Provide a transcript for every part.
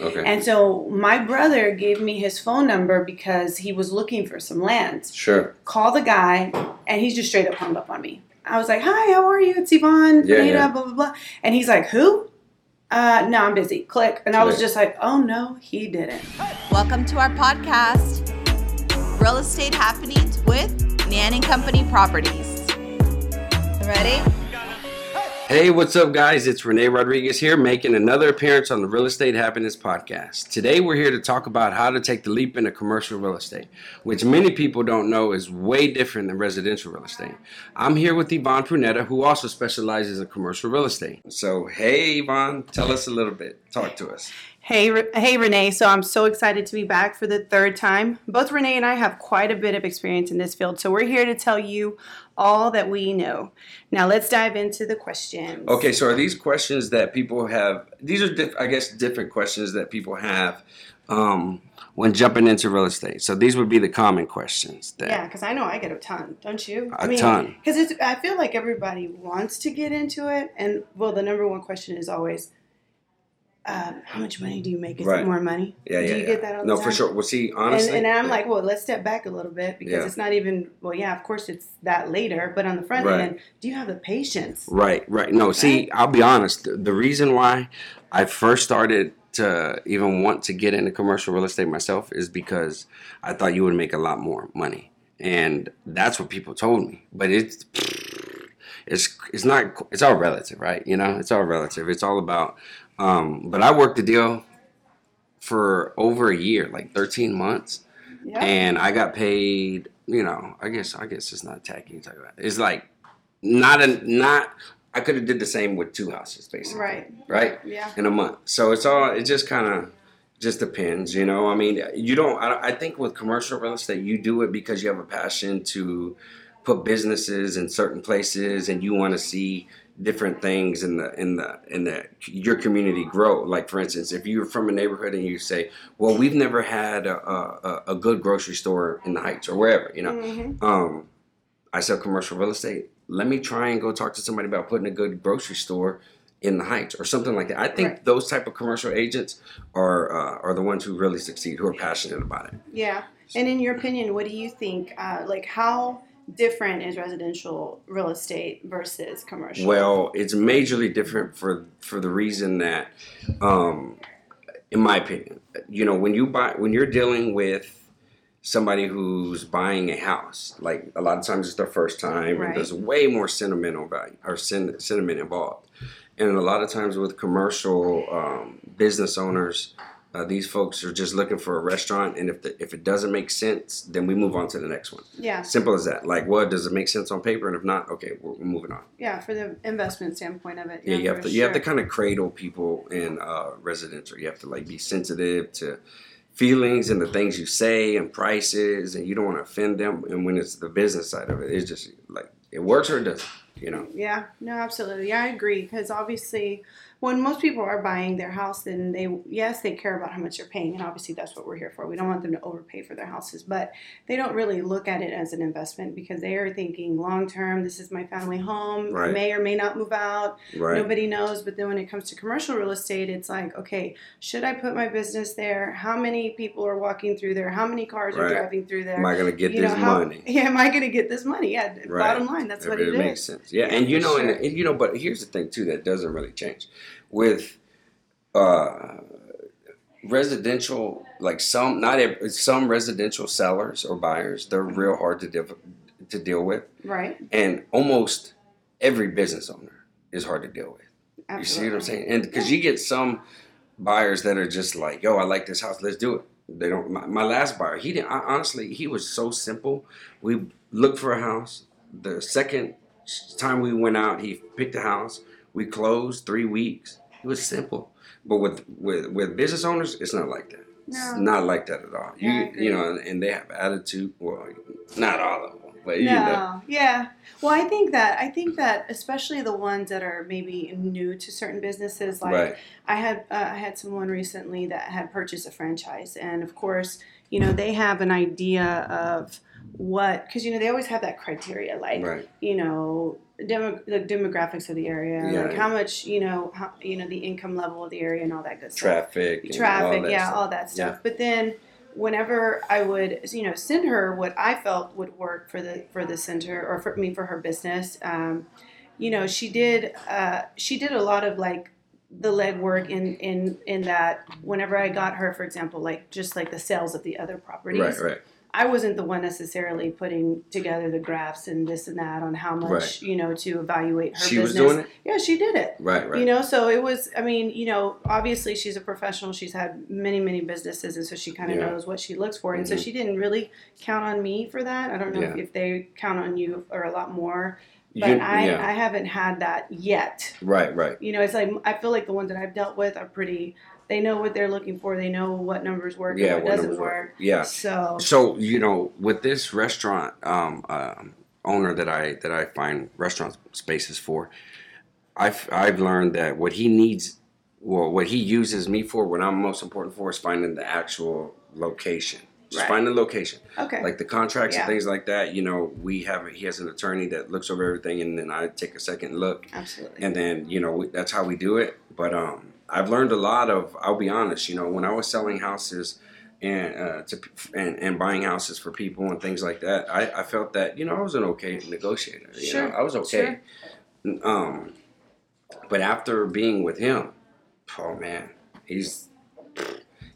Okay. And so my brother gave me his phone number because he was looking for some land. sure. Call the guy, and he just straight up hung up on me. I was like, "Hi, how are you? It's Yvonne, Yeah, Pineda, yeah. blah blah blah." And he's like, "Who?" Uh, no, I'm busy. Click, and I was just like, "Oh no, he didn't." Welcome to our podcast, Real Estate Happenings with Nan and Company Properties. Ready? Hey, what's up, guys? It's Renee Rodriguez here, making another appearance on the Real Estate Happiness Podcast. Today, we're here to talk about how to take the leap into commercial real estate, which many people don't know is way different than residential real estate. I'm here with Yvonne Pineda, who also specializes in commercial real estate. So, hey, Yvonne, tell us a little bit. Talk to us. Hey, Re- hey, Renee. So I'm so excited to be back for the third time. Both Renee and I have quite a bit of experience in this field, so we're here to tell you all that we know. Now let's dive into the questions. Okay, so are these questions that people have? These are, diff, I guess, different questions that people have um, when jumping into real estate. So these would be the common questions. That, Yeah, because I know I get a ton, don't you? A I ton. Because it's. I feel like everybody wants to get into it, and well, the number one question is always, um, "How much money do you make? Is Right. it more money?" Yeah, yeah. Do you yeah. get that all No, for sure. Well, see, And, honestly, and I'm like, well, let's step back a little bit because Yeah. it's not even. Well, yeah, of course it's that later, but on the front Right. end, do you have the patience? right, right. No, see, I'll be honest. The, the reason why I first started to even want to get into commercial real estate myself is because I thought you would make a lot more money, and that's what people told me. But it's it's it's not it's all relative, right? You know, it's all relative. It's all about. Um, but I worked the deal for over a year, like 13 months. Yeah. and I got paid. You know, I guess I guess it's not tacky. to talk about. It's like not a not. I could have did the same with two houses, basically. Right. Right. Yeah. In a month. So it's all. It just kind of just depends. You know. I mean, you don't. I, I think with commercial real estate, you do it because you have a passion to put businesses in certain places, and you want to see different things in the in the in the your community grow. Like for instance, if you're from a neighborhood and you say, "Well, we've never had a a, a good grocery store in the Heights or wherever," you know. Mhm. Um, I sell commercial real estate. Let me try and go talk to somebody about putting a good grocery store in the Heights or something like that. I think Right. those type of commercial agents are uh, are the ones who really succeed, who are passionate about it. Yeah. And in your opinion, what do you think? Uh, like, how different is residential real estate versus commercial? Well, it's majorly different for for the reason that, um, in my opinion, you know, when you buy when you're dealing with somebody who's buying a house, like a lot of times it's their first time, Right. and there's way more sentimental value or sen- sentiment involved, and a lot of times with commercial um, business owners. Uh, these folks are just looking for a restaurant, and if the, if it doesn't make sense, then we move on to the next one. yeah. Simple as that. Like, what does it make sense on paper? And if not, okay, we're, we're moving on. Yeah. For the investment standpoint of it. Yeah, you have to you have to kind of cradle people in uh, residential. You have to like be sensitive to feelings and the things you say and prices, and you don't want to offend them. And when it's the business side of it, it's just like it works or it doesn't. You know. Yeah, no, absolutely. Yeah, I agree. Because obviously, when most people are buying their house, then they, yes, they care about how much they're paying. And obviously, that's what we're here for. We don't want them to overpay for their houses. But they don't really look at it as an investment because they are thinking long term, this is my family home. I may or may not move out. Right. Nobody knows. But then when it comes to commercial real estate, it's like, okay, should I put my business there? How many people are walking through there? How many cars are driving through there? Am I gonna get You this know, how- money? Yeah, am I going to get this money? Yeah, Right. bottom line, that's If what it, it makes is. sense. Yeah, Yeah, and you know, sure. and, and you know, but here's the thing too that doesn't really change with uh, residential. Like some, not every, some residential sellers or buyers, they're real hard to deal to deal with, Right. and almost every business owner is hard to deal with. You see what I'm saying? And because you get some buyers that are just like, "Yo, I like this house. Let's do it." They don't. My, my last buyer, he didn't. I, honestly, he was so simple. We looked for a house. The second time we went out, he picked a house. We closed three weeks. It was simple. But with with with business owners, it's not like that. It's No. not like that at all. You Yeah, agree. you know, and, they have attitude. Well, not all of them, but you know. No, yeah. Well, I think that I think that especially the ones that are maybe new to certain businesses, like Right. I had uh, I had someone recently that had purchased a franchise, and of course, you know, they have an idea of what because you know they always have that criteria, like Right. you know demo, the demographics of the area, Yeah. like how much you know, how, you know, the income level of the area and all that good stuff. Traffic. all Traffic, yeah, stuff. all that stuff. Yeah. But then, whenever I would, you know, send her what I felt would work for the for the center or for me for her business, um, you know, she did uh, she did a lot of like the legwork in in in that whenever I got her, for example, like just like the sales of the other properties. Right, right. I wasn't the one necessarily putting together the graphs and this and that on how much Right. you know to evaluate her She was business. doing it? Yeah, she did it. Right, right. You know, so it was. I mean, you know, obviously she's a professional. She's had many, many businesses, and so she kind of Yeah. knows what she looks for. And so Mhm. she didn't really count on me for that. I don't know if, Yeah. if they count on you or a lot more, but You- I, yeah. I haven't had that yet. right, right. You know, it's like I feel like the ones that I've dealt with are pretty. They know what they're looking for. They know what numbers work Yeah, and what, what doesn't work. work. Yeah. So So you know, with this restaurant um, um, owner that I that I find restaurant spaces for, I've I've learned that what he needs, well, what he uses me for, what I'm most important for, is finding the actual location. Just Right. find the location, okay, like the contracts Yeah. and things like that. You know, we have he has an attorney that looks over everything, and then I take a second look, absolutely. and then you know we, that's how we do it. But um, I've learned a lot of. I'll be honest. You know, when I was selling houses and uh, to and, and buying houses for people and things like that, I, I felt that you know I was an okay negotiator. You Sure, know, I was okay. Um, but after being with him, oh man, he's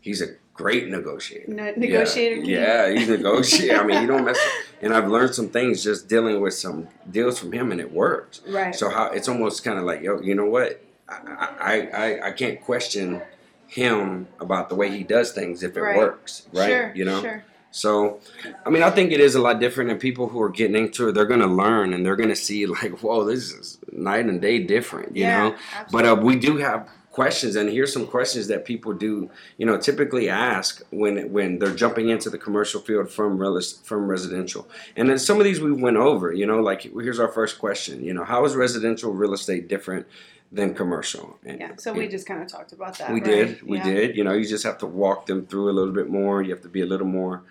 he's a great negotiator. No, negotiator. Yeah, yeah, he's negotiating. I mean, you don't mess. And I've learned some things just dealing with some deals from him, and it works. Right. So how it's almost kind of like, yo, you know what? I, I I can't question him about the way he does things if it Right. works, right? Sure. you know. Sure. So, I mean, I think it is a lot different, and people who are getting into it, they're going to learn, and they're going to see like, whoa, this is night and day different, you Yeah, know. But uh, we do have questions, and here's some questions that people do, you know, typically ask when when they're jumping into the commercial field from real, from residential. And then some of these we went over, you know, like here's our first question, you know, how is residential real estate different than commercial? And, Yeah. So we just kind of talked about that. we right? did, we Yeah. did. You know, you just have to walk them through a little bit more. You have to be a little more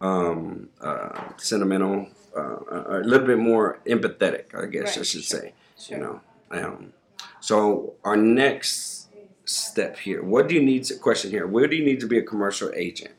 um, uh, sentimental, uh, a little bit more empathetic, I guess I should sure, say. Sure. You know, um, so our next step here. What do you need? To, question here. Where do you need to be a commercial agent?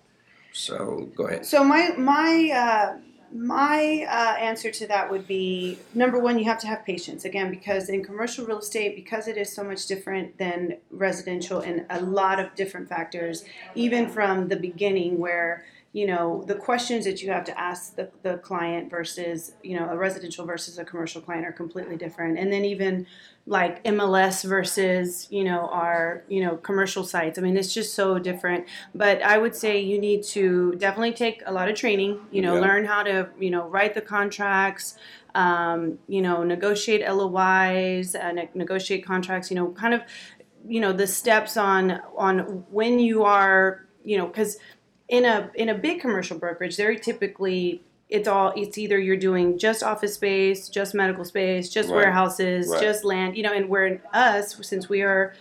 So go ahead. So my my uh, my uh, answer to that would be number one, you have to have patience. Again because in commercial real estate, because it is so much different than residential in a lot of different factors, even from the beginning where you know the questions that you have to ask the, the client versus you know a residential versus a commercial client are completely different and then even like mls versus you know our you know commercial sites i mean it's just so different but i would say you need to definitely take a lot of training you know Yeah. learn how to you know write the contracts um, you know negotiate lois uh, ne- negotiate contracts you know kind of you know the steps on on when you are you know because in a in a big commercial brokerage very typically it's all it's either you're doing just office space just medical space just Right. warehouses Right. just land you know and we're us since we are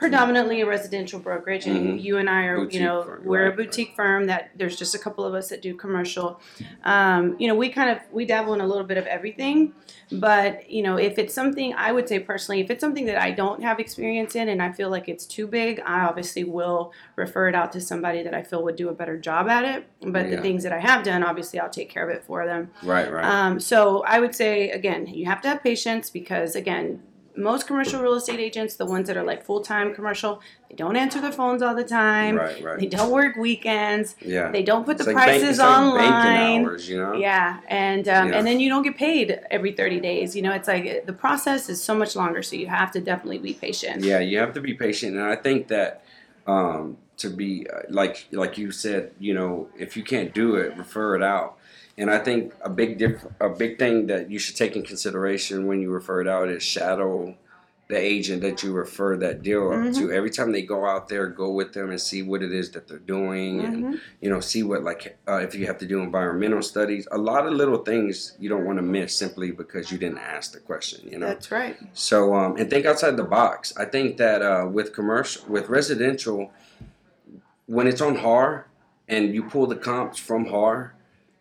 predominantly a residential brokerage and Mhm. you and i are Boutique you know firm, we're right, a boutique firm that there's just a couple of us that do commercial um, you know we kind of we dabble in a little bit of everything but you know if it's something i would say personally if it's something that i don't have experience in and i feel like it's too big i obviously will refer it out to somebody that i feel would do a better job at it but Yeah. the things that i have done obviously i'll take care of it for them Right, right. um, so I would say again, you have to have patience because again, most commercial real estate agents, the ones that are like full time commercial, they don't answer their phones all the time. right, right. They don't work weekends. yeah. They don't put It's the like bank- prices it's like online. hours, you know. Yeah, and um, Yeah. and then you don't get paid every thirty days. You know, it's like the process is so much longer, so you have to definitely be patient. Yeah, you have to be patient, and I think that um, to be uh, like like you said, you know, if you can't do it, refer it out. And I think a big diff- a big thing that you should take in consideration when you refer it out is shadow the agent that you refer that deal Mhm. to. Every time they go out there, go with them and see what it is that they're doing, and Mhm. you know, see what like uh, if you have to do environmental studies. A lot of little things you don't want to miss simply because you didn't ask the question. You know. That's right. So um, and think outside the box. I think that uh, with commercial, with residential, when it's on HAR and you pull the comps from HAR,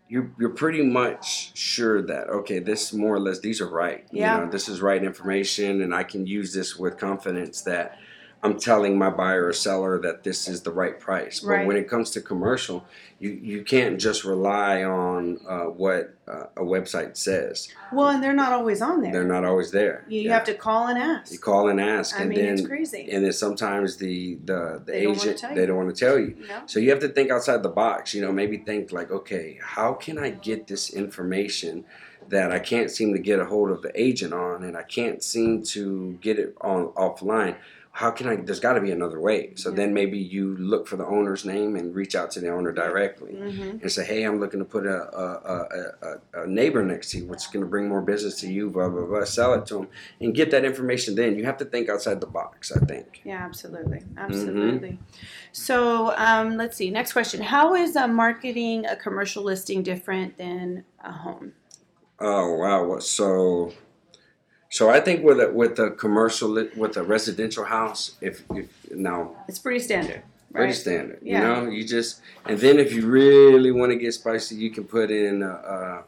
you you're pretty much sure that okay, this more or less these are right. Yeah. You know, this is right information, and I can use this with confidence that I'm telling my buyer or seller that this is the right price. But Right. when it comes to commercial, you you can't just rely on uh, what uh, a website says. Well, and they're not always on there. They're not always there. you Yeah. have to call and ask. You call and ask, I and mean, then it's crazy. and then sometimes the the, the They don't agent they don't want to tell you. Know? So you have to think outside the box. You know, maybe think like, okay, how can I get this information that I can't seem to get a hold of the agent on, and I can't seem to get it on offline. How can I? There's got to be another way. So Yeah. then maybe you look for the owner's name and reach out to the owner directly hmm and say, "Hey, I'm looking to put a a, a, a, a neighbor next to you, which is going to bring more business to you." Blah blah blah. Sell it to them and get that information. Then you have to think outside the box. I think. Yeah, absolutely, Mm-hmm. absolutely. So um, let's see. Next question: How is uh, marketing a commercial listing different than a home? Oh wow! What- So, so I think with a with a commercial with a residential house, if if now It's pretty standard, pretty standard, Yeah. you know, you just and then if you really want to get spicy, you can put in uh, uh,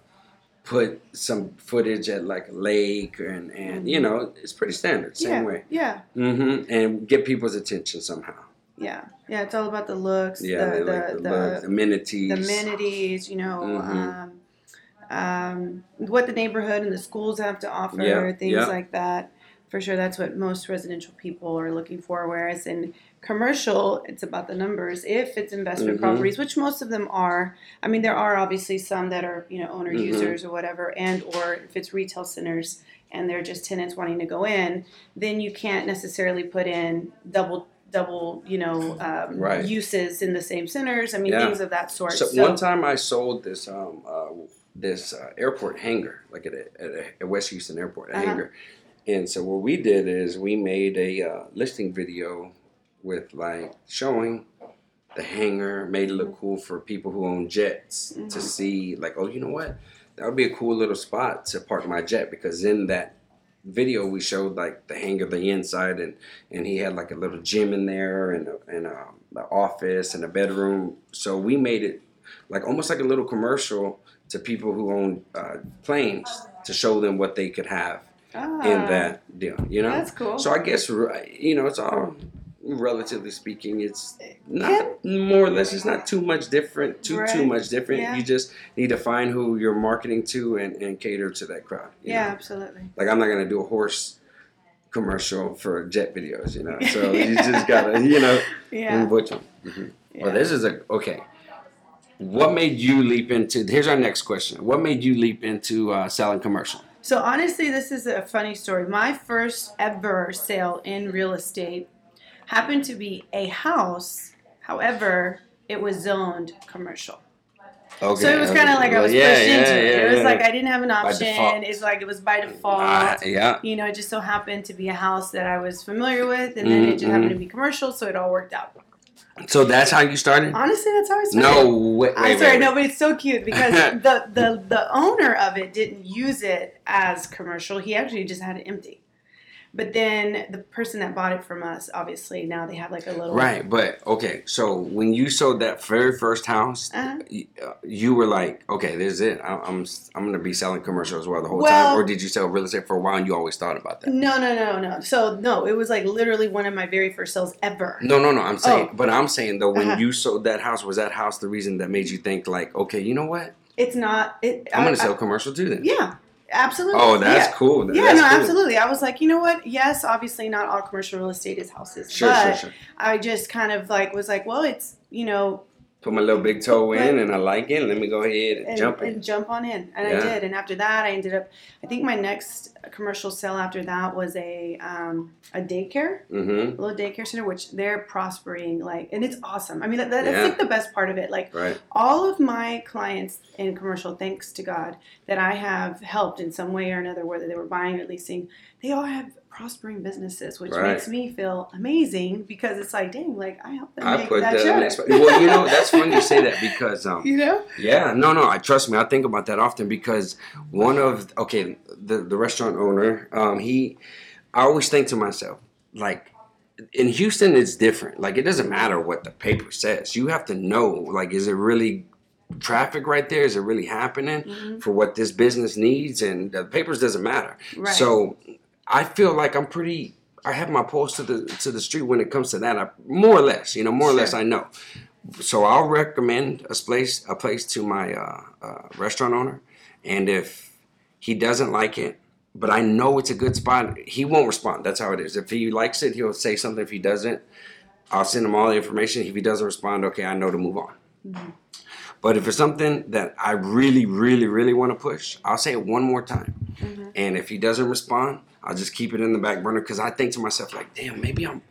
put some footage at like a lake and and you know it's pretty standard, same yeah, way. yeah, hmm And get people's attention somehow. yeah, yeah. It's all about the looks, Yeah, the, the, like the, the, look, amenities. the amenities, you know, Mhm. um, um, what the neighborhood and the schools have to offer, Yeah, things yeah. like that. For sure, that's what most residential people are looking for. Whereas in commercial, it's about the numbers. If it's investment Mhm. properties, which most of them are, I mean, there are obviously some that are you know owner Mhm. users or whatever, and or if it's retail centers and they're just tenants wanting to go in, then you can't necessarily put in double double you know um, Right. uses in the same centers. I mean, Yeah. things of that sort. So, So, one time I sold this um uh, this uh, airport hangar, like at, a, at, a, at West Houston Airport, a Uh-huh. hangar. And so what we did is we made a uh, listing video with like showing the hangar, made it look cool for people who own jets to Mhm. see. Like, oh, you know what? That would be a cool little spot to park my jet because in that video we showed like the hangar, the inside, and and he had like a little gym in there and a, and a, the office and a bedroom. So we made it like almost like a little commercial to people who own uh, planes to show them what they could have ah, in that deal. You know, That's cool. so I guess you know it's all relatively speaking, it's not Can- more or less. It's not too much different. Too too much different. Yeah. You just need to find who you're marketing to and, and cater to that crowd. yeah, know? absolutely. Like I'm not gonna do a horse commercial for jet videos. You know, so you just gotta you know Yeah. which one. hmm yeah. Well, this is a okay. What made you leap into? Here's our next question. What made you leap into uh, selling commercial? So honestly, this is a funny story. My first ever sale in real estate happened to be a house. However, it was zoned commercial. Okay. So it was kind of like I was Yeah, pushed yeah, into it. yeah, It was like I didn't have an option. It's like it was by default. Ah, yeah. you know, it just so happened to be a house that I was familiar with, and then it just happened to be commercial, so it all worked out. So that's how you started? Honestly, that's how I started. No, wait, I'm sorry, wait, no, but it's so cute because the, the the owner of it didn't use it as commercial. He actually just had it empty. But then the person that bought it from us, obviously, now they have like a little Right, but okay. So when you sold that very first house, Uh-huh. uh, you were like, "Okay, this is it. I- I'm I'm gonna be selling commercial as well the whole Well- time." Or did you sell real estate for a while and you always thought about that? No, no, no, no. So no, it was like literally one of my very first sales ever. No, no, no. I'm saying, Oh. but I'm saying though, when Uh-huh. you sold that house, was that house the reason that made you think like, okay, you know what? It's not. It, I'm I- gonna I- sell commercial too then. Yeah, absolutely. Oh, that's yeah. cool. That's Yeah, no, cool. absolutely. I was like, you know what? Yes, obviously, not all commercial real estate is houses, Sure, but sure, sure. I just kind of like was like, well, it's you know, Put my little big toe in, and I like it. Let me go ahead and, and, jump in. and jump on in, and Yeah. I did. And after that, I ended up. I think my next commercial sale after that was a um, a daycare, Mm-hmm. a little daycare center, which they're prospering like, and it's awesome. I mean, that, that's Yeah. like the best part of it. Like Right. all of my clients in commercial, thanks to God, that I have helped in some way or another, whether they were buying or leasing, they all have prospering businesses, which Right. makes me feel amazing because it's like, dang, like I helped them I make put that next. Well, you know, that's funny you say that because um, You know? Yeah, no, no. I trust me. I think about that often because one of okay, the the restaurant owner, um, he, I always think to myself like, in Houston it's different. Like it doesn't matter what the paper says. You have to know like, is it really traffic right there? Is it really happening Mhm. for what this business needs? And the papers doesn't matter. Right. So I feel like I'm pretty. I have my pulse to the to the street when it comes to that. I, more or less, you know, more or less, I know. So I'll recommend a place a place to my uh, uh, restaurant owner, and if he doesn't like it, but I know it's a good spot, he won't respond. That's how it is. If he likes it, he'll say something. If he doesn't, I'll send him all the information. If he doesn't respond, okay, I know to move on. But if it's something that I really, really, really want to push, I'll say it one more time. And if he doesn't respond, I'll just keep it in the back burner because I think to myself, like, damn, maybe I'm,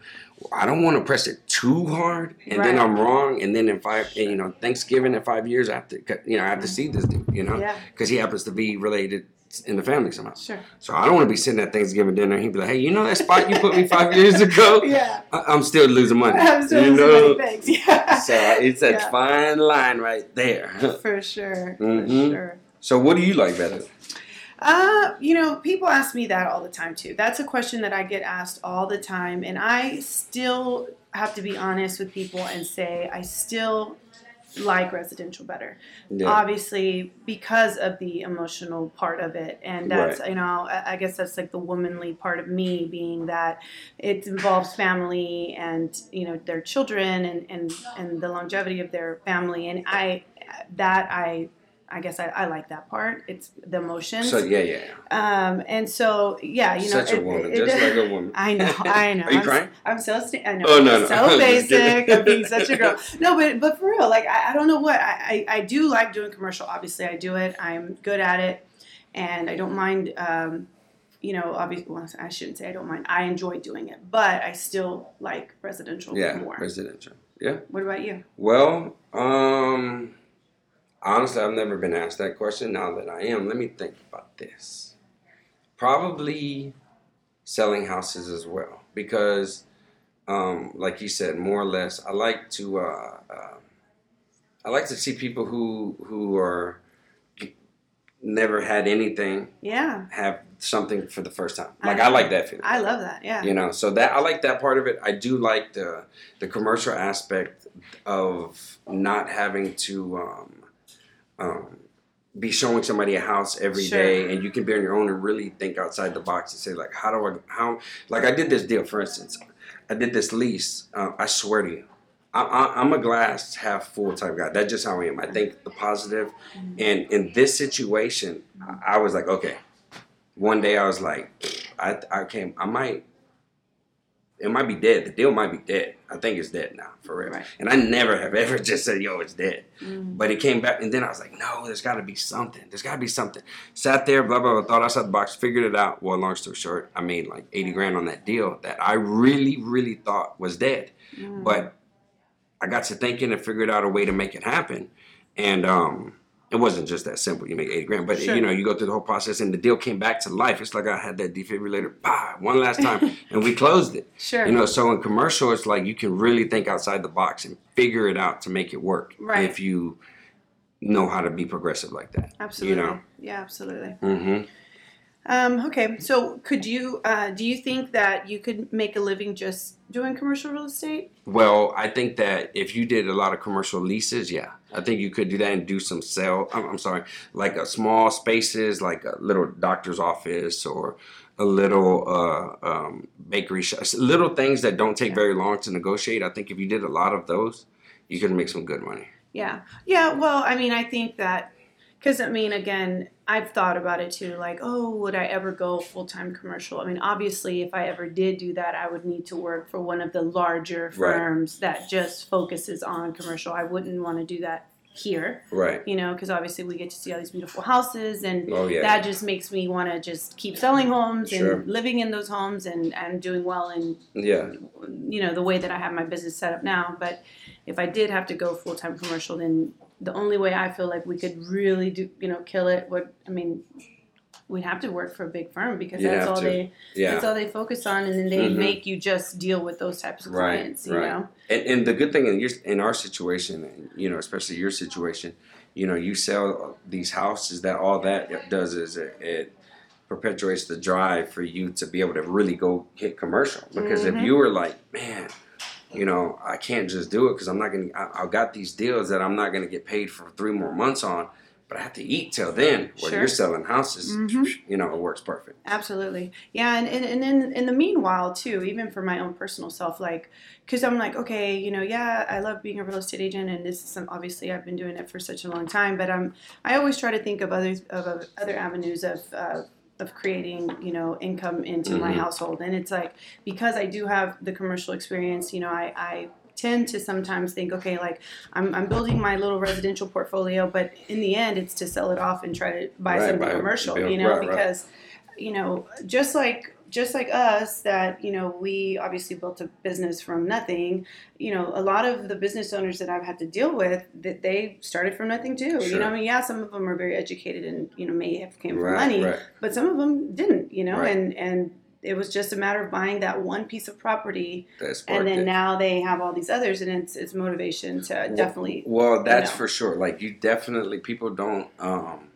I don't want to press it too hard and then I'm wrong. And then in five, and, you know, Thanksgiving in five years, I have to, you know, I have to see this dude, you know, Yeah. because he happens to be related in the family somehow. Sure. So I don't want to be sitting at Thanksgiving dinner and he'd be like, hey, you know that spot you put me five years ago? Yeah. I- I'm still losing money. I'm still you losing know? things. Yeah. So it's a Yeah. fine line right there. For sure. For Mhm. sure. So what do you like better? Uh, you know, people ask me that all the time too. That's a question that I get asked all the time, and I still have to be honest with people and say I still like residential better. Obviously, because of the emotional part of it, and that's you know, I, I guess that's like the womanly part of me, being that it involves family and you know their children and and and the longevity of their family, and I that I. I guess I, I like that part. It's the emotions. So yeah, yeah. Um, and so yeah, you know, Such a it- woman, it- just it- like a woman. I know, I know. Are you I'm, crying? I'm so I know. Oh, no, no. So basic. I'm being such a girl. No, but but for real, like I, I don't know what I, I I do like doing commercial. Obviously, I do it. I'm good at it, and I don't mind. Um, you know, obviously, well, I shouldn't say I don't mind. I enjoy doing it, but I still like residential Yeah, more. residential. Yeah. What about you? Well, um, honestly, I've never been asked that question. Now that I am, let me think about this. Probably selling houses as well, because, um, like you said, more or less, I like to, uh, uh, I like to see people who who are never had anything Yeah, have something for the first time. I Like I, know. like that feeling. I love that. Yeah. you know so that i like that part of it i do like the the commercial aspect of not having to um, um, be showing somebody a house every day, Sure. and you can be on your own and really think outside the box and say like how do i how like i did this deal for instance i did this lease uh, i swear to you I, I, I'm a glass half full type guy. That's just how I am. I think the positive, and in this situation, I, I was like, okay. One day I was like, I I came. I might. It might be dead. The deal might be dead. I think it's dead now, for real. Right. And I never have ever just said, "Yo, it's dead." Mhm. But it came back, and then I was like, "No, there's got to be something. There's got to be something." Sat there, blah blah blah. Thought outside the box, figured it out. Well, long story short, I made like eighty grand on that deal that I really, really thought was dead. Mhm. But I got to thinking and figured out a way to make it happen, and um, it wasn't just that simple. You make eighty grand, but Sure. you know, you go through the whole process, and the deal came back to life. It's like I had that defibrillator, bah, one last time, and we closed it. Sure. You know, so in commercial, it's like you can really think outside the box and figure it out to make it work. Right. If you know how to be progressive like that. absolutely. know. Yeah, absolutely. hmm Um, okay, so could you, uh, do you think that you could make a living just doing commercial real estate? Well, I think that if you did a lot of commercial leases, yeah, I think you could do that and do some sell. I'm, I'm sorry, like a small spaces, like a little doctor's office or a little uh, um, bakery shop, little things that don't take very long to negotiate. I think if you did a lot of those, you could make some good money. Yeah. Yeah, well, I mean, I think that, because I mean, again, I've thought about it too, like, oh, would I ever go full time commercial? I mean, obviously, if I ever did do that, I would need to work for one of the larger Right. firms that just focuses on commercial. I wouldn't want to do that here, Right. you know, because obviously we get to see all these beautiful houses and Oh yeah. that just makes me want to just keep selling homes Sure. and living in those homes and, and doing well in yeah. you know the way that I have my business set up now. But if I did have to go full time commercial, then the only way I feel like we could really do you know kill it would I mean we'd have to work for a big firm because You'd that's all to. they Yeah. that's all they focus on, and then they Mhm. make you just deal with those types of Right, clients. You right. know, And, and the good thing in your in our situation, you know, especially your situation, you know, you sell these houses. That all that does is it, it perpetuates the drive for you to be able to really go hit commercial. Because if Mhm. you were like, man, you know, I can't just do it because I'm not gonna. I, I've got these deals that I'm not gonna get paid for three more months on, but I have to eat till then. When Sure. you're selling houses, Mhm. you know, it works perfect. Absolutely. Yeah. And, and, and in, in the meanwhile, too, even for my own personal self, like, because I'm like, okay, you know, yeah, I love being a real estate agent, and this is some, obviously I've been doing it for such a long time, but I'm, I always try to think of others, of, of other avenues of, uh, of creating, you know, income into my Mhm. household. And it's like, because I do have the commercial experience, you know, I, I tend to sometimes think, okay, like I'm, I'm building my little residential portfolio, but in the end, it's to sell it off and try to buy Right, something buy- commercial, build- you know, right, right. because, you know, just like just like us that you know we obviously built a business from nothing you know a lot of the business owners that i've had to deal with that they started from nothing too you know i mean yeah some of them are very educated and you know may have came from Right, money right. but some of them didn't you know Right. and and it was just a matter of buying that one piece of property and then it. now they have all these others and it's it's motivation to definitely Well, that's know. for sure. Like you definitely people don't. um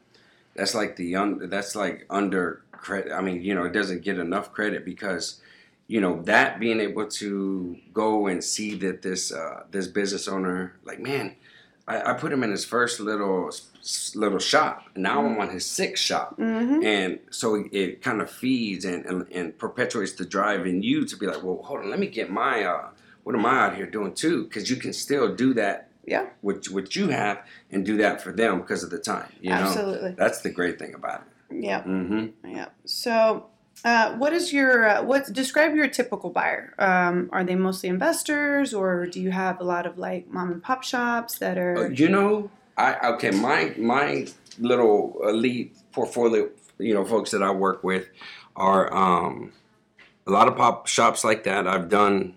That's like the un. That's like under credit. I mean, you know, it doesn't get enough credit because, you know, that being able to go and see that this uh this business owner, like, man, I, I put him in his first little little shop. Now I'm on his sixth shop. Mhm. And so it, it kind of feeds and, and, and perpetuates the drive in you to be like, well, hold on, let me get my, uh, what am I out here doing too? Because you can still do that yeah what, what you have and do that for them because of the time. You know, absolutely that's the great thing about it. yeah hmm Yeah. So, uh, what is your uh, what? Describe your typical buyer. Um, are they mostly investors, or do you have a lot of like mom and pop shops that Uh, are? you know, I okay, my my little elite portfolio, you know, folks that I work with are um, a lot of pop shops like that. I've done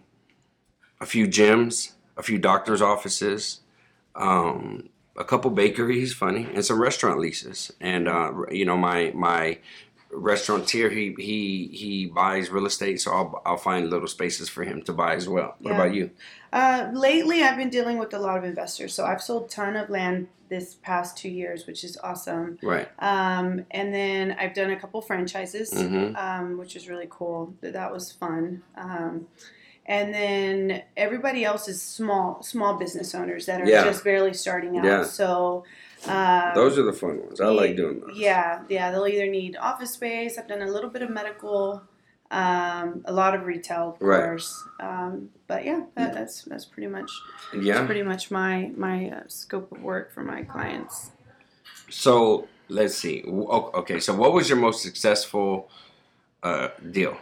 a few gyms, a few doctors' offices, um, a couple bakeries, funny, and some restaurant leases. And uh, you know, my my restaurateur, he he he buys real estate, so I'll I'll find little spaces for him to buy as well. What Yeah. about you? Uh, lately, I've been dealing with a lot of investors. So I've sold a ton of land this past two years, which is awesome. Right. Um, and then I've done a couple franchises, Mhm. um, which is really cool. That that was fun. Um, and then everybody else is small small business owners that are Yeah. just barely starting out. Yeah. So. Um, Those are the fun ones. I like doing those. Yeah, yeah. They'll either need office space. I've done a little bit of medical, um, a lot of retail, of Right. course. Um, but yeah, that, that's that's pretty much Yeah. that's pretty much my my uh, scope of work for my clients. So let's see. Okay, so what was your most successful uh, deal?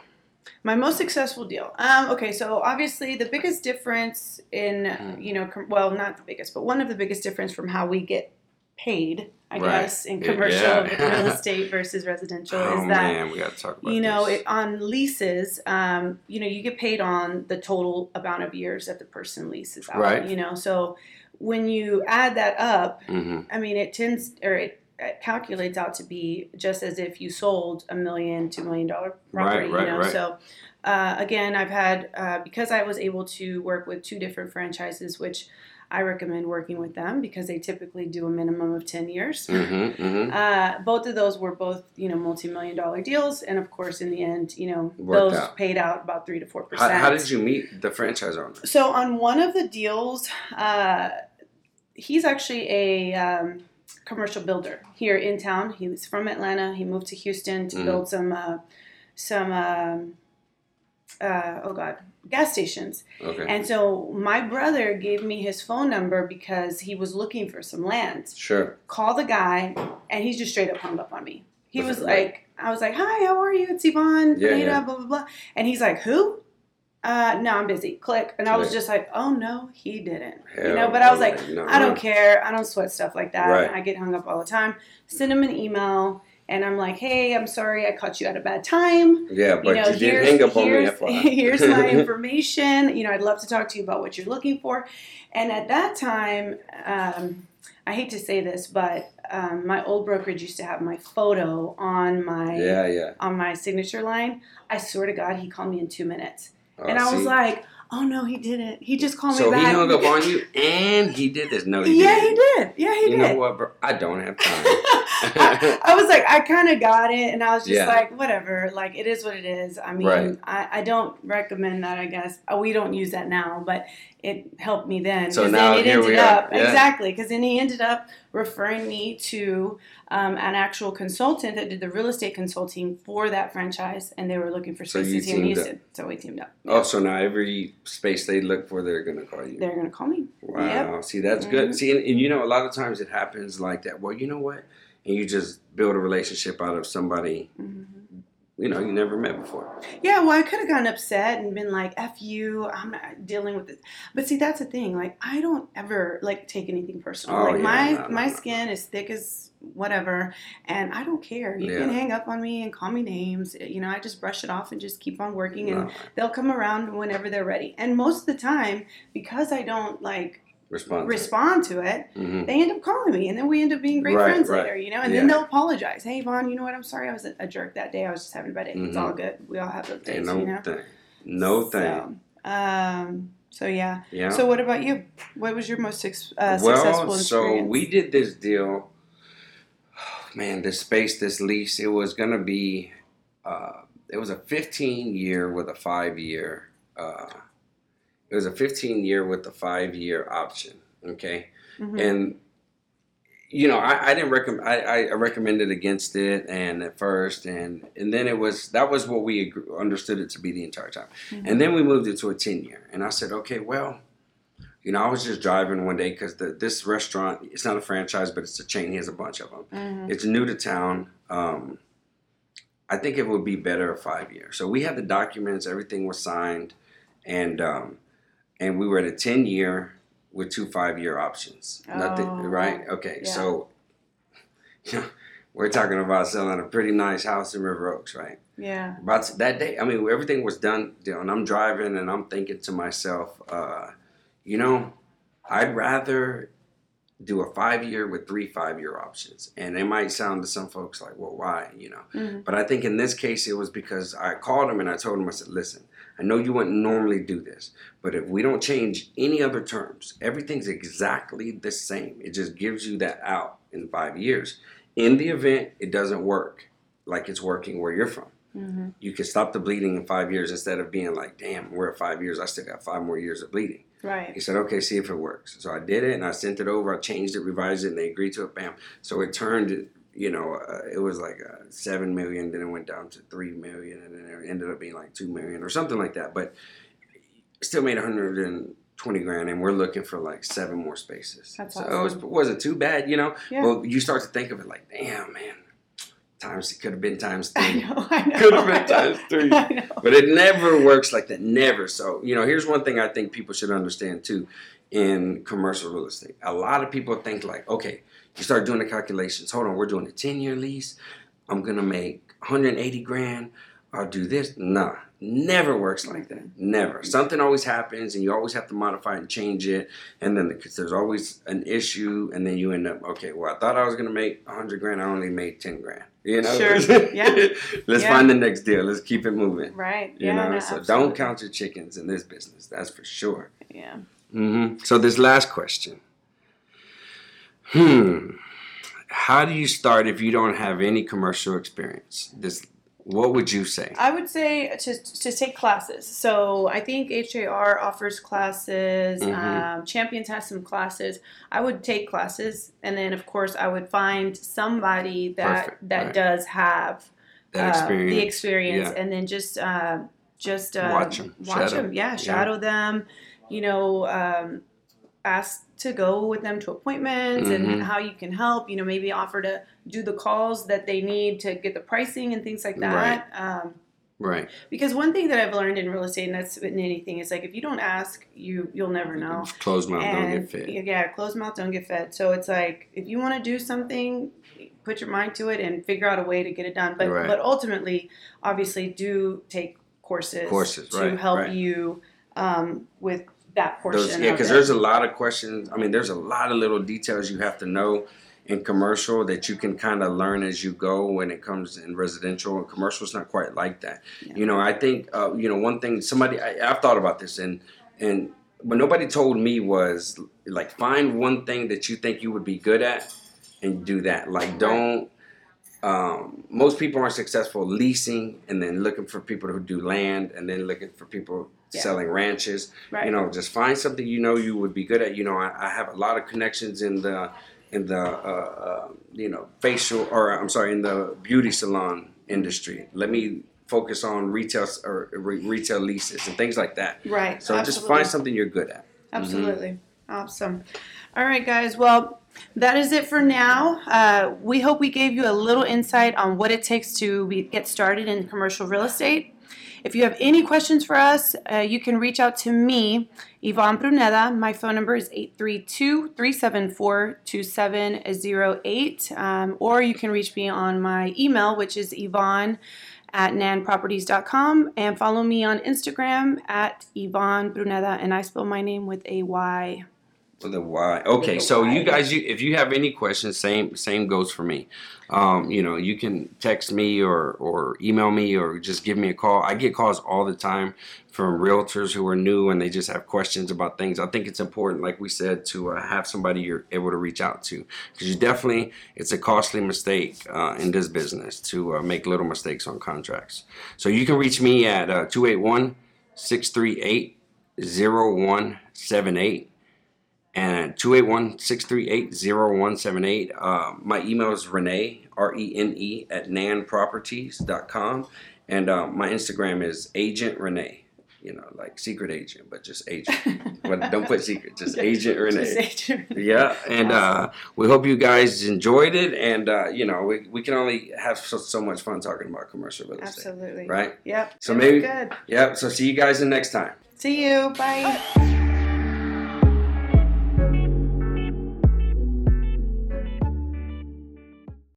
My most successful deal. Um, okay, so obviously the biggest difference in Mm. you know, com- well, not the biggest, but one of the biggest difference from how we get paid, I Right. guess, in commercial yeah. real estate versus residential oh is that man, we got to talk about you know it, on leases um, you know you get paid on the total amount of years that the person leases out Right. you know so when you add that up hmm i mean it tends or it, it calculates out to be just as if you sold a million two million dollar property Right, right, you know right. so uh, again i've had uh, because i was able to work with two different franchises which i recommend working with them because they typically do a minimum of 10 years hmm hmm uh, both of those were both, you know, multi-million dollar deals, and of course, in the end, you know, Worked those out. paid out about three to four percent. how did you meet the franchise owner? So on one of the deals, uh, he's actually a um, commercial builder here in town. He was from Atlanta. He moved to Houston to Mhm. build some uh, some um, uh, oh god gas stations. Okay, And so my brother gave me his phone number because he was looking for some land sure. call the guy, and he just straight up hung up on me. He was like, I was like, hi, how are you? It's Yvonne, Yeah, Pineda, yeah. blah, blah, blah. And he's like, who? Uh, no, I'm busy. Click. And I was just like, oh, no, he didn't. you know, but I was like, no, I don't no. care. I don't sweat stuff like that. Right. I get hung up all the time. Send him an email, and I'm like, hey, I'm sorry I caught you at a bad time Yeah, but you, know, did here's, hang up on me. here's my information. You know, I'd love to talk to you about what you're looking for. And at that time, um, I hate to say this, but um, my old brokerage used to have my photo on my yeah, yeah. on my signature line. I swear to God, he called me in two minutes, Oh, and I was like, Oh no, he didn't. He just called So me he back. hung up on you, and he did this. No, he yeah, didn't. he did. Yeah, he You did. know what, bro? I don't have time. I, I was like, I kind of got it, and I was just Yeah. like, whatever. Like, it is what it is. I mean, Right. I, I don't recommend that. I guess oh, we don't use that now, but it helped me then. So now then it here ended we are. up Yeah. exactly because then he ended up referring me to um, an actual consultant that did the real estate consulting for that franchise, and they were looking for So spaces here in teamed up. Houston. So we teamed up. oh, so now every space they look for, they're gonna call you. They're gonna call me. Wow. Yep. See, that's good. Mhm. See, and, and you know, a lot of times it happens like that. Well, you know what? And you just build a relationship out of somebody Mhm. You know you never met before. Yeah, well, I could have gotten upset and been like, "F you," I'm not dealing with this. But see, that's the thing. Like, I don't ever like take anything personal. Oh, like yeah, my no, no, my no. skin is thick as whatever, and I don't care. You can hang up on me and call me names. Eh, you know, I just brush it off and just keep on working, and they'll come around whenever they're ready. And most of the time, because I don't like respond. respond to it, hmm they end up calling me, and then we end up being great Right, friends right. later, you know. And Yeah. then they'll apologize. Hey, Vaughn, you know what? I'm sorry, I was a, jerk that day. I was just having a bad day. It's Mhm. all good. We all have those days, Ain't no you know. thing. No thing. So, um. So yeah. Yeah. So what about you? What was your most uh, well, successful so experience? we did this deal. Man, this space, this lease, it was gonna be. Uh, it was a 15 year with a five year. Uh, it was a 15 year with a five year option. Okay. Mhm. and you know I, I didn't recommend I, I recommended against it and at first and and then it was that was what we agr understood it to be the entire time Mhm. and then we moved it to a 10 year and I said okay well you know I was just driving one day because this restaurant it's not a franchise but it's a chain he has a bunch of them Mhm. it's new to town um, I think it would be better a five year so we had the documents everything was signed and um, and we were at a 10 year with two five year options. Nothing, Oh, right? Okay, yeah. so we're talking about selling a pretty nice house in River Oaks, right? Yeah. About that day, I mean, everything was done, you know, and I'm driving and I'm thinking to myself, uh, you know, I'd rather do a five year with three five year options. And it might sound to some folks like, well, why? You know, Mhm. but I think in this case, it was because I called him and I told him, I said, listen, I know you wouldn't normally do this, but if we don't change any other terms, everything's exactly the same. It just gives you that out in five years. In the event it doesn't work like it's working where you're from, Mhm. you can stop the bleeding in five years instead of being like, damn, we're at five years. I still got five more years of bleeding. Right. He said, okay, see if it works. So I did it and I sent it over. I changed it, revised it, and they agreed to it. Bam. So it turned, you know, uh, it was like uh, seven million, then it went down to three million, and then it ended up being like two million or something like that. But still made 120 grand, and we're looking for like seven more spaces. That's so it was, awesome. wasn't too bad, you know. Yeah. Well, you start to think of it like, damn, man, times it could have been times I three. know. I know. Could have I been times three. I. But it never works like that. Never. So, you know, here's one thing I think people should understand too in commercial real estate. A lot of people think like, okay, you start doing the calculations. Hold on, we're doing a 10 year lease. I'm going to make 180 grand. I'll do this. Nah, never works like that. Never. Something always happens and you always have to modify and change it. And then because there's always an issue and then you end up, okay, well, I thought I was going to make 100 grand. I only made 10 grand. You know? Sure. Yeah. Let's Yeah. find the next deal. Let's keep it moving. Right. You yeah. know, no, so absolutely. don't count your chickens in this business. That's for sure. Yeah. Mm-hmm. So this last question. Hmm. How do you start if you don't have any commercial experience? This, what would you say? I would say to, to take classes. So I think HAR offers classes. Mhm. Um, Champions has some classes. I would take classes, and then of course I would find somebody that Perfect, that right. does have That uh, the experience, Yeah. and then just uh, just uh, Watch 'em, watch shadow. them, yeah, shadow them. You know, um, ask to go with them to appointments Mhm. and how you can help. You know, maybe offer to do the calls that they need to get the pricing and things like that. Um, right. because one thing that I've learned in real estate, and that's in anything, is like if you don't ask, you you'll never know. Closed mouth don't get fed. yeah, closed mouth don't get fed. So it's like if you want to do something, put your mind to it and figure out a way to get it done. But Right. but ultimately, obviously, do take courses, Courses, to right, help right. you um, with that portion. Those, yeah, because there's a lot of questions. I mean, there's a lot of little details you have to know in commercial that you can kind of learn as you go when it comes in residential and commercial. It's not quite like that. Yeah. You know, I think uh, you know one thing. Somebody I, I've thought about this and and what nobody told me was like find one thing that you think you would be good at and do that. Like don't. Um, most people aren't successful leasing and then looking for people who do land and then looking for people Yeah. selling ranches. Right. You know, just find something you know you would be good at. You know, I, I have a lot of connections in the in the uh, uh, you know facial or I'm sorry in the beauty salon industry. Let me focus on retail or re- retail leases and things like that. Right. So just find something you're good at. Absolutely. Awesome. All right, guys. Well, that is it for now. Uh, we hope we gave you a little insight on what it takes to be, get started in commercial real estate. If you have any questions for us, uh, you can reach out to me, Yvonne Pineda. My phone number is 832 374 2708. Um, Or you can reach me on my email, which is Yvonne at nanproperties.com and follow me on Instagram at Yvonne Pineda and I spell my name with a Y. With a Y. Okay, a so Y. you guys, you if you have any questions, same same goes for me. Um, you know, you can text me or or email me or just give me a call. I get calls all the time from realtors who are new and they just have questions about things. I think it's important, like we said, to uh, have somebody you're able to reach out to because you definitely it's a costly mistake uh, in this business to uh, make little mistakes on contracts. So you can reach me at uh, 281 638 0178 and 281-638-0178. Uh, my email is Renee, R-E-N-E, at nanproperties.com. And uh, my Instagram is Agent Renee. You know, like secret agent, but just agent. but don't put secret, just Agent Renee. Just agent. Yeah, and uh, we hope you guys enjoyed it. And, uh, you know, we, we can only have so, so much fun talking about commercial real estate. Absolutely. Right? Yep. So maybe- good. Yep, so see you guys the next time. See you. Bye.